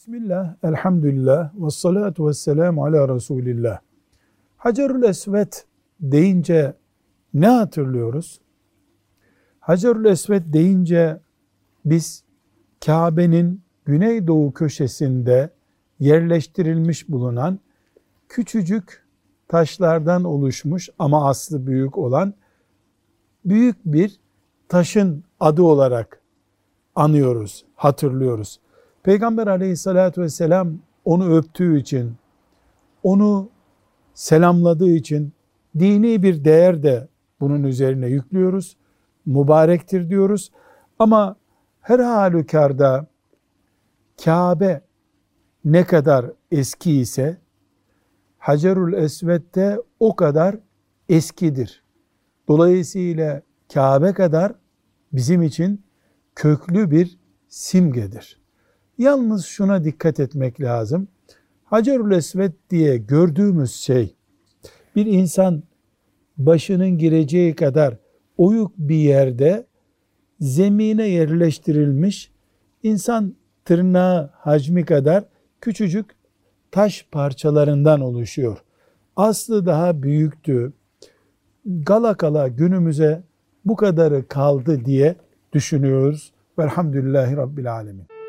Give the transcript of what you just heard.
Bismillah, elhamdülillah, ve salatu ve selamu ala Resulillah. Hacerül Esved deyince ne hatırlıyoruz? Hacerül Esved deyince biz Kabe'nin güneydoğu köşesinde yerleştirilmiş bulunan küçücük taşlardan oluşmuş ama aslı büyük olan büyük bir taşın adı olarak anıyoruz, hatırlıyoruz. Peygamber aleyhissalatü vesselam onu öptüğü için, onu selamladığı için dini bir değer de bunun üzerine yüklüyoruz. Mübarektir diyoruz. Ama her halükarda Kabe ne kadar eski ise Hacerül Esved de o kadar eskidir. Dolayısıyla Kabe kadar bizim için köklü bir simgedir. Yalnız şuna dikkat etmek lazım. Hacerül Esved diye gördüğümüz şey bir insan başının gireceği kadar oyuk bir yerde zemine yerleştirilmiş insan tırnağı hacmi kadar küçücük taş parçalarından oluşuyor. Aslı daha büyüktü. Gala kala günümüze bu kadarı kaldı diye düşünüyoruz. Velhamdülillahi Rabbil Alemin.